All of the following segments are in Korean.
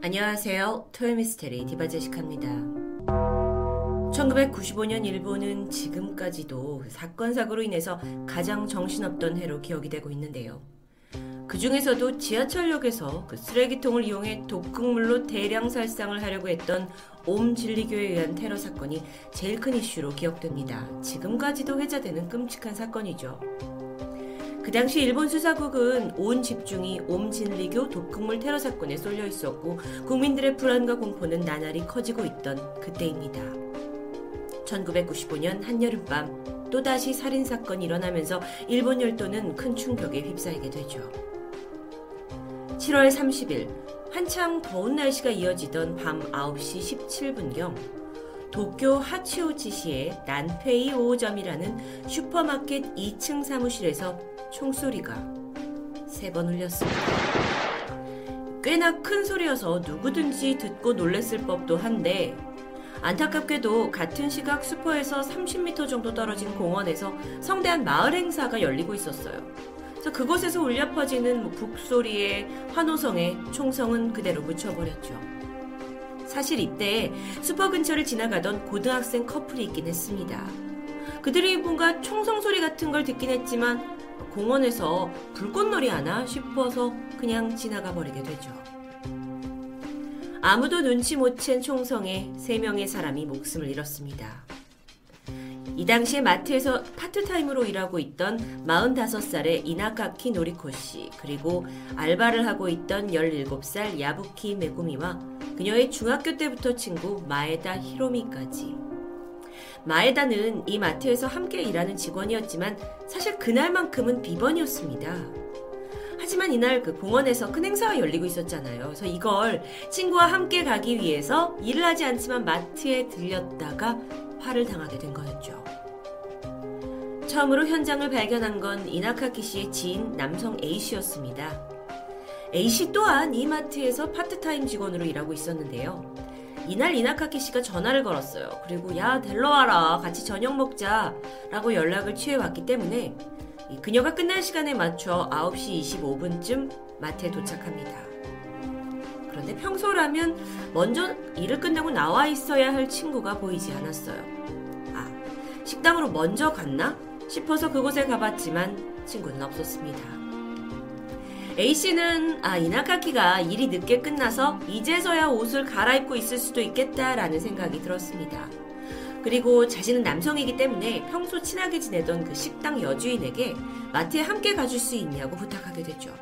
안녕하세요. 토요미스테리 디바제식합니다. 1995년 일본은 지금까지도 사건 사고로 인해서 가장 정신없던 해로 기억이 되고 있는데요. 그 중에서도 지하철역에서 그 쓰레기통을 이용해 독극물로 대량 살상을 하려고 했던 옴 진리교에 의한 테러 사건이 제일 큰 이슈로 기억됩니다. 지금까지도 회자되는 끔찍한 사건이죠. 그 당시 일본 수사국은 온 집중이 옴진리교 독극물 테러 사건에 쏠려 있었고 국민들의 불안과 공포는 나날이 커지고 있던 그때입니다. 1995년 한여름밤 또다시 살인사건이 일어나면서 일본 열도는 큰 충격에 휩싸이게 되죠. 7월 30일 한창 더운 날씨가 이어지던 밤 9시 17분경 도쿄 하치오지시의 난페이 5호점이라는 슈퍼마켓 2층 사무실에서 총소리가 세 번 울렸습니다. 꽤나 큰 소리여서 누구든지 듣고 놀랬을 법도 한데 안타깝게도 같은 시각 슈퍼에서 30m 정도 떨어진 공원에서 성대한 마을 행사가 열리고 있었어요. 그래서 그곳에서 울려 퍼지는 뭐 북소리에 환호성에 총성은 그대로 묻혀버렸죠. 사실 이때 슈퍼 근처를 지나가던 고등학생 커플이 있긴 했습니다. 그들이 뭔가 총성 소리 같은 걸 듣긴 했지만 공원에서 불꽃놀이 하나 싶어서 그냥 지나가 버리게 되죠. 아무도 눈치 못 챈 총성에 세 명의 사람이 목숨을 잃었습니다. 이 당시에 마트에서 파트타임으로 일하고 있던 45살의 이나카키 노리코 씨, 그리고 알바를 하고 있던 17살 야부키 메구미와 그녀의 중학교 때부터 친구 마에다 히로미까지. 마에다는 이 마트에서 함께 일하는 직원이었지만 사실 그날만큼은 비번이었습니다. 하지만 이날 그 공원에서 큰 행사가 열리고 있었잖아요. 그래서 이걸 친구와 함께 가기 위해서 일을 하지 않지만 마트에 들렸다가 화를 당하게 된 거였죠. 처음으로 현장을 발견한 건 이나카키 씨의 지인 남성 A씨였습니다. A씨 또한 이 마트에서 파트타임 직원으로 일하고 있었는데요. 이날 이나카키 씨가 전화를 걸었어요. 그리고 야, 델러 와라. 같이 저녁 먹자. 라고 연락을 취해왔기 때문에 그녀가 끝날 시간에 맞춰 9시 25분쯤 마트에 도착합니다. 그런데 평소라면 먼저 일을 끝내고 나와 있어야 할 친구가 보이지 않았어요. 아, 식당으로 먼저 갔나? 싶어서 그곳에 가봤지만 친구는 없었습니다. A씨는 아, 이나카키가 일이 늦게 끝나서 이제서야 옷을 갈아입고 있을 수도 있겠다라는 생각이 들었습니다. 그리고 자신은 남성이기 때문에 평소 친하게 지내던 그 식당 여주인에게 마트에 함께 가줄 수 있냐고 부탁하게 되죠.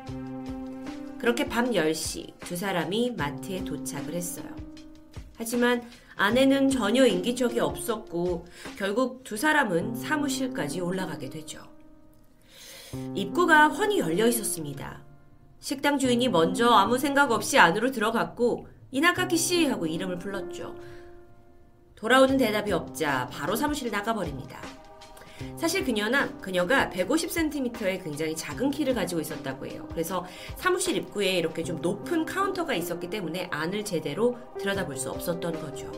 그렇게 밤 10시 두 사람이 마트에 도착을 했어요. 하지만 아내는 전혀 인기척이 없었고 결국 두 사람은 사무실까지 올라가게 되죠. 입구가 훤히 열려 있었습니다. 식당 주인이 먼저 아무 생각 없이 안으로 들어갔고 이나카키 씨 하고 이름을 불렀죠. 돌아오는 대답이 없자 바로 사무실을 나가버립니다. 사실 그녀나 그녀가 150cm의 굉장히 작은 키를 가지고 있었다고 해요. 그래서 사무실 입구에 이렇게 좀 높은 카운터가 있었기 때문에 안을 제대로 들여다볼 수 없었던 거죠.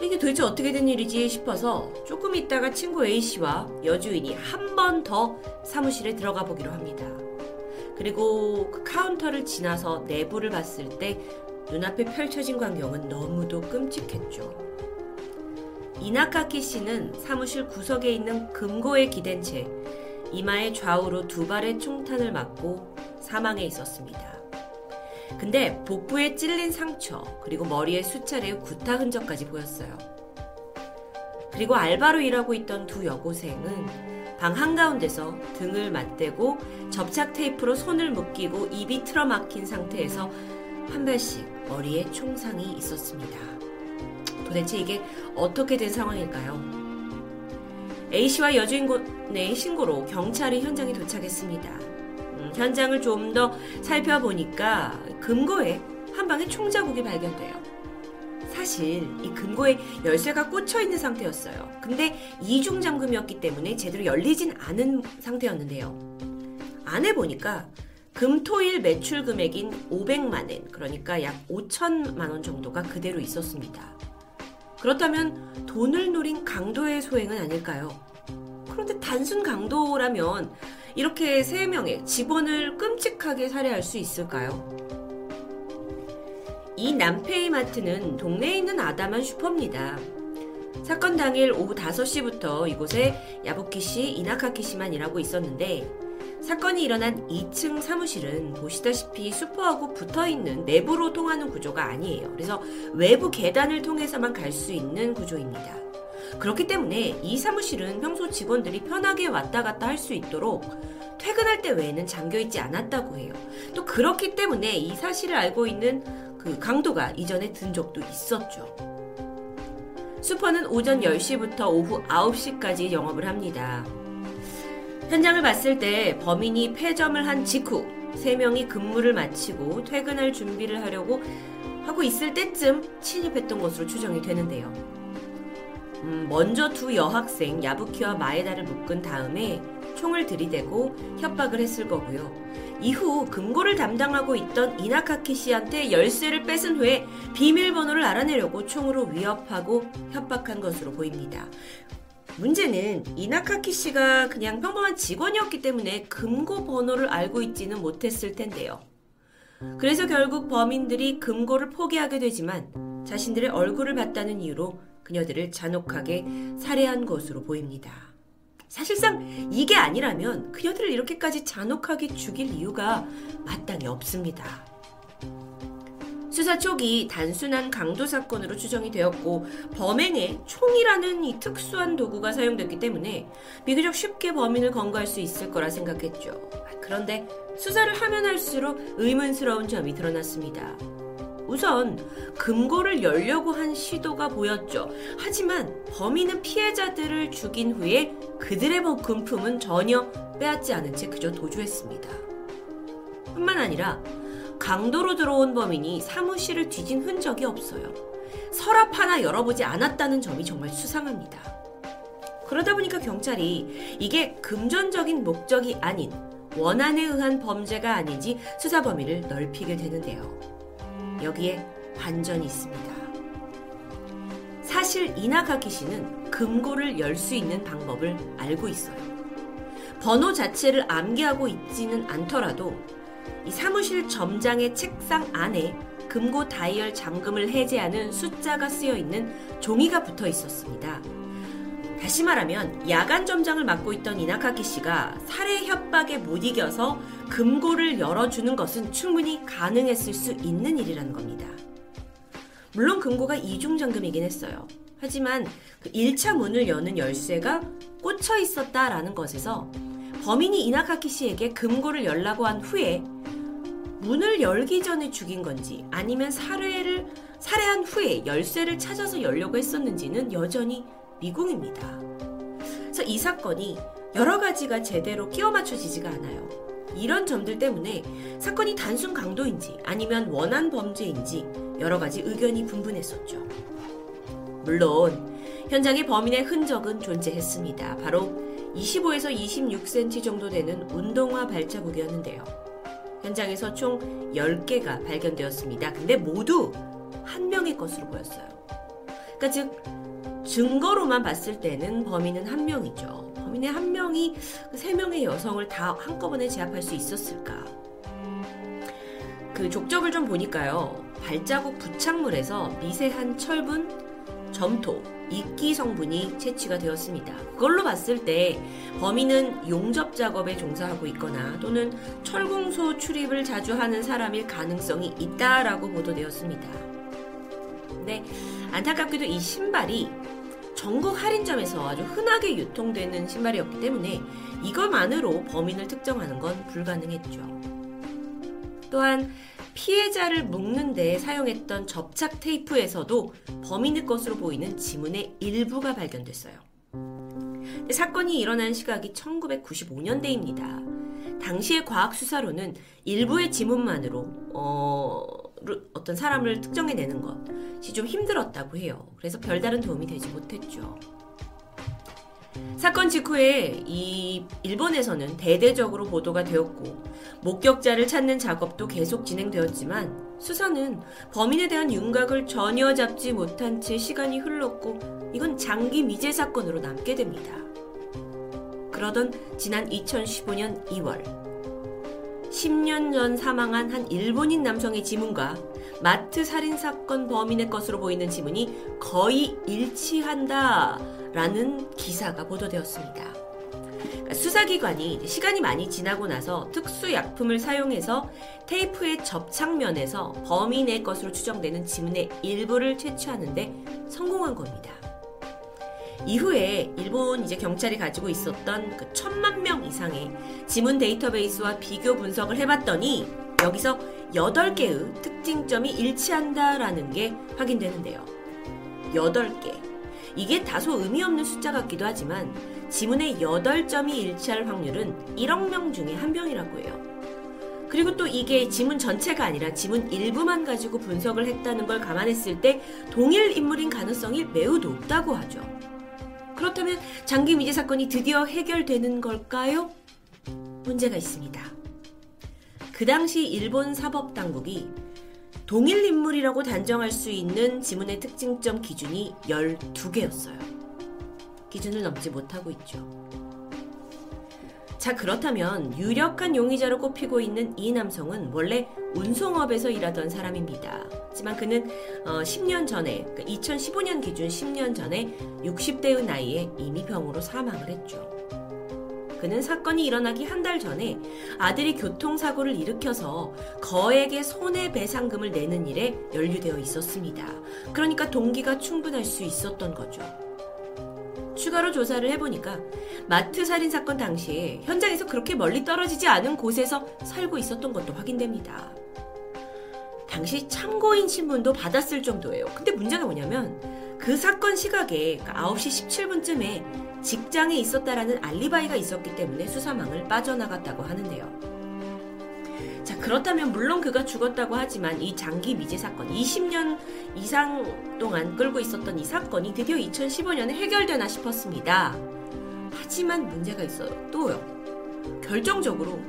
이게 도대체 어떻게 된 일이지 싶어서 조금 있다가 친구 A씨와 여주인이 한 번 더 사무실에 들어가 보기로 합니다. 그리고 그 카운터를 지나서 내부를 봤을 때 눈앞에 펼쳐진 광경은 너무도 끔찍했죠. 이나카키 씨는 사무실 구석에 있는 금고에 기댄 채 이마의 좌우로 두 발의 총탄을 맞고 사망해 있었습니다. 근데 복부에 찔린 상처, 그리고 머리에 수차례의 구타 흔적까지 보였어요. 그리고 알바로 일하고 있던 두 여고생은 방 한가운데서 등을 맞대고 접착 테이프로 손을 묶이고 입이 틀어막힌 상태에서 한 발씩 머리에 총상이 있었습니다. 도대체 이게 어떻게 된 상황일까요? A씨와 여주인공의 신고로 경찰이 현장에 도착했습니다. 음, 현장을 좀 더 살펴보니까 금고에 한 방의 총자국이 발견돼요. 사실 이 금고에 열쇠가 꽂혀 있는 상태였어요. 근데 이중 잠금이었기 때문에 제대로 열리진 않은 상태였는데요. 안에 보니까 금토일 매출 금액인 500만 엔, 그러니까 약 5천만 원 정도가 그대로 있었습니다. 그렇다면 돈을 노린 강도의 소행은 아닐까요? 그런데 단순 강도라면 이렇게 세 명의 직원을 끔찍하게 살해할 수 있을까요? 이 남페이 마트는 동네에 있는 아담한 슈퍼입니다. 사건 당일 오후 5시부터 이곳에 야부키 씨, 이나카키 씨만 일하고 있었는데 사건이 일어난 2층 사무실은 보시다시피 슈퍼하고 붙어 있는 내부로 통하는 구조가 아니에요. 그래서 외부 계단을 통해서만 갈 수 있는 구조입니다. 그렇기 때문에 이 사무실은 평소 직원들이 편하게 왔다 갔다 할 수 있도록 퇴근할 때 외에는 잠겨 있지 않았다고 해요. 또 그렇기 때문에 이 사실을 알고 있는 그 강도가 이전에 든 적도 있었죠. 슈퍼는 오전 10시부터 오후 9시까지 영업을 합니다. 현장을 봤을 때 범인이 폐점을 한 직후 3명이 근무를 마치고 퇴근할 준비를 하려고 하고 있을 때쯤 침입했던 것으로 추정이 되는데요. 음, 먼저 두 여학생 야부키와 마에다를 묶은 다음에 총을 들이대고 협박을 했을 거고요. 이후 금고를 담당하고 있던 이나카키 씨한테 열쇠를 뺏은 후에 비밀번호를 알아내려고 총으로 위협하고 협박한 것으로 보입니다. 문제는 이나카키 씨가 그냥 평범한 직원이었기 때문에 금고 번호를 알고 있지는 못했을 텐데요. 그래서 결국 범인들이 금고를 포기하게 되지만 자신들의 얼굴을 봤다는 이유로 그녀들을 잔혹하게 살해한 것으로 보입니다. 사실상 이게 아니라면 그녀들을 이렇게까지 잔혹하게 죽일 이유가 마땅히 없습니다. 수사 초기 단순한 강도 사건으로 추정이 되었고 범행에 총이라는 이 특수한 도구가 사용됐기 때문에 비교적 쉽게 범인을 검거할 수 있을 거라 생각했죠. 그런데 수사를 하면 할수록 의문스러운 점이 드러났습니다. 우선 금고를 열려고 한 시도가 보였죠. 하지만 범인은 피해자들을 죽인 후에 그들의 금품은 전혀 빼앗지 않은 채 그저 도주했습니다. 뿐만 아니라 강도로 들어온 범인이 사무실을 뒤진 흔적이 없어요. 서랍 하나 열어보지 않았다는 점이 정말 수상합니다. 그러다 보니까 경찰이 이게 금전적인 목적이 아닌 원한에 의한 범죄가 아닌지 수사 범위를 넓히게 되는데요. 여기에 반전이 있습니다. 사실 이나가키 씨는 금고를 열 수 있는 방법을 알고 있어요. 번호 자체를 암기하고 있지는 않더라도 이 사무실 점장의 책상 안에 금고 다이얼 잠금을 해제하는 숫자가 쓰여 있는 종이가 붙어 있었습니다. 다시 말하면 야간 점장을 맡고 있던 이나카키 씨가 살해 협박에 못 이겨서 금고를 열어주는 것은 충분히 가능했을 수 있는 일이라는 겁니다. 물론 금고가 이중 잠금이긴 했어요. 하지만 그 1차 문을 여는 열쇠가 꽂혀 있었다라는 것에서 범인이 이나카키 씨에게 금고를 열라고 한 후에 문을 열기 전에 죽인 건지 아니면 살해를 살해한 후에 열쇠를 찾아서 열려고 했었는지는 여전히 미궁입니다. 그래서 이 사건이 여러 가지가 제대로 끼워 맞춰지지가 않아요. 이런 점들 때문에 사건이 단순 강도인지 아니면 원한 범죄인지 여러 가지 의견이 분분했었죠. 물론 현장에 범인의 흔적은 존재했습니다. 바로 25에서 26cm 정도 되는 운동화 발자국이었는데요. 현장에서 총 10개가 발견되었습니다. 근데 모두 한 명의 것으로 보였어요. 그러니까 즉 증거로만 봤을 때는 범인은 한 명이죠. 범인의 한 명이 세 명의 여성을 다 한꺼번에 제압할 수 있었을까? 그 족적을 좀 보니까요. 발자국 부착물에서 미세한 철분, 점토, 이끼 성분이 채취가 되었습니다. 그걸로 봤을 때 범인은 용접 작업에 종사하고 있거나 또는 철공소 출입을 자주 하는 사람일 가능성이 있다라고 보도되었습니다. 근데 안타깝게도 이 신발이 전국 할인점에서 아주 흔하게 유통되는 신발이었기 때문에 이것만으로 범인을 특정하는 건 불가능했죠. 또한 피해자를 묶는 데 사용했던 접착 테이프에서도 범인의 것으로 보이는 지문의 일부가 발견됐어요. 사건이 일어난 시각이 1995년대입니다. 당시의 과학 수사로는 일부의 지문만으로 어, 어떤 사람을 특정해내는 것이 좀 힘들었다고 해요. 그래서 별다른 도움이 되지 못했죠. 사건 직후에 이 일본에서는 대대적으로 보도가 되었고 목격자를 찾는 작업도 계속 진행되었지만 수사는 범인에 대한 윤곽을 전혀 잡지 못한 채 시간이 흘렀고 이건 장기 미제 사건으로 남게 됩니다. 그러던 지난 2015년 2월 10년 전 사망한 한 일본인 남성의 지문과 마트 살인 사건 범인의 것으로 보이는 지문이 거의 일치한다라는 기사가 보도되었습니다. 그러니까 수사기관이 시간이 많이 지나고 나서 특수약품을 사용해서 테이프의 접착면에서 범인의 것으로 추정되는 지문의 일부를 채취하는데 성공한 겁니다. 이후에 일본 이제 경찰이 가지고 있었던 그 천만 명 이상의 지문 데이터베이스와 비교 분석을 해봤더니 여기서 8개의 특징점이 일치한다라는 게 확인되는데요. 8개. 이게 다소 의미 없는 숫자 같기도 하지만 지문의 8점이 일치할 확률은 1억 명 중에 한 명이라고 해요. 그리고 또 이게 지문 전체가 아니라 지문 일부만 가지고 분석을 했다는 걸 감안했을 때 동일 인물인 가능성이 매우 높다고 하죠. 그렇다면 장기 미제 사건이 드디어 해결되는 걸까요? 문제가 있습니다. 그 당시 일본 사법당국이 동일 인물이라고 단정할 수 있는 지문의 특징점 기준이 12개였어요. 기준을 넘지 못하고 있죠. 자, 그렇다면 유력한 용의자로 꼽히고 있는 이 남성은 원래 운송업에서 일하던 사람입니다. 하지만 그는 어, 10년 전에, 그러니까 2015년 기준 10년 전에 60대의 나이에 이미 병으로 사망을 했죠. 그는 사건이 일어나기 한 달 전에 아들이 교통사고를 일으켜서 거액의 손해배상금을 내는 일에 연루되어 있었습니다. 그러니까 동기가 충분할 수 있었던 거죠. 추가로 조사를 해보니까 마트 살인 사건 당시에 현장에서 그렇게 멀리 떨어지지 않은 곳에서 살고 있었던 것도 확인됩니다. 당시 참고인 신문도 받았을 정도예요. 근데 문제가 뭐냐면 그 사건 시각에 9시 17분쯤에 직장에 있었다라는 알리바이가 있었기 때문에 수사망을 빠져나갔다고 하는데요. 자, 그렇다면 물론 그가 죽었다고 하지만 이 장기 미제 사건, 20년 이상 동안 끌고 있었던 이 사건이 드디어 2015년에 해결되나 싶었습니다. 하지만 문제가 있어요. 또요. 결정적으로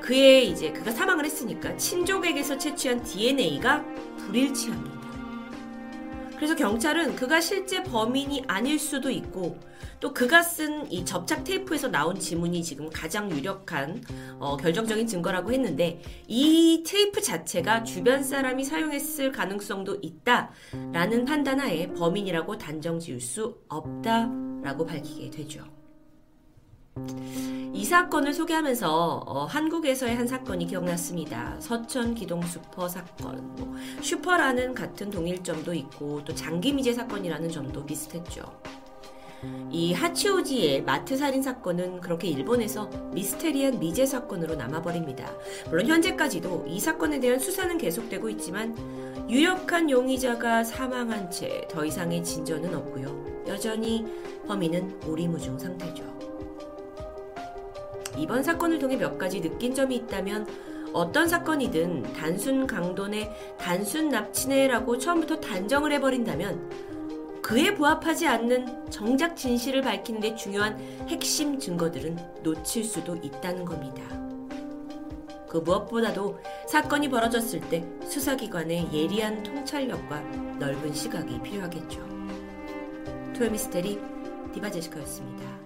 그의 이제 그가 사망을 했으니까 친족에게서 채취한 DNA가 불일치합니다. 그래서 경찰은 그가 실제 범인이 아닐 수도 있고 또 그가 쓴 이 접착 테이프에서 나온 지문이 지금 가장 유력한 어, 결정적인 증거라고 했는데 이 테이프 자체가 주변 사람이 사용했을 가능성도 있다라는 판단하에 범인이라고 단정 지을 수 없다라고 밝히게 되죠. 이 사건을 소개하면서 어, 한국에서의 한 사건이 기억났습니다. 서천 기동 슈퍼 사건. 뭐, 슈퍼라는 같은 동일점도 있고 또 장기 미제 사건이라는 점도 비슷했죠. 이 하치오지의 마트 살인 사건은 그렇게 일본에서 미스테리한 미제 사건으로 남아버립니다. 물론 현재까지도 이 사건에 대한 수사는 계속되고 있지만 유력한 용의자가 사망한 채 더 이상의 진전은 없고요. 여전히 범인은 오리무중 상태죠. 이번 사건을 통해 몇 가지 느낀 점이 있다면 어떤 사건이든 단순 강도네, 단순 납치네라고 처음부터 단정을 해버린다면 그에 부합하지 않는 정작 진실을 밝히는 데 중요한 핵심 증거들은 놓칠 수도 있다는 겁니다. 그 무엇보다도 사건이 벌어졌을 때 수사기관의 예리한 통찰력과 넓은 시각이 필요하겠죠. 토요미스테리 디바제시카였습니다.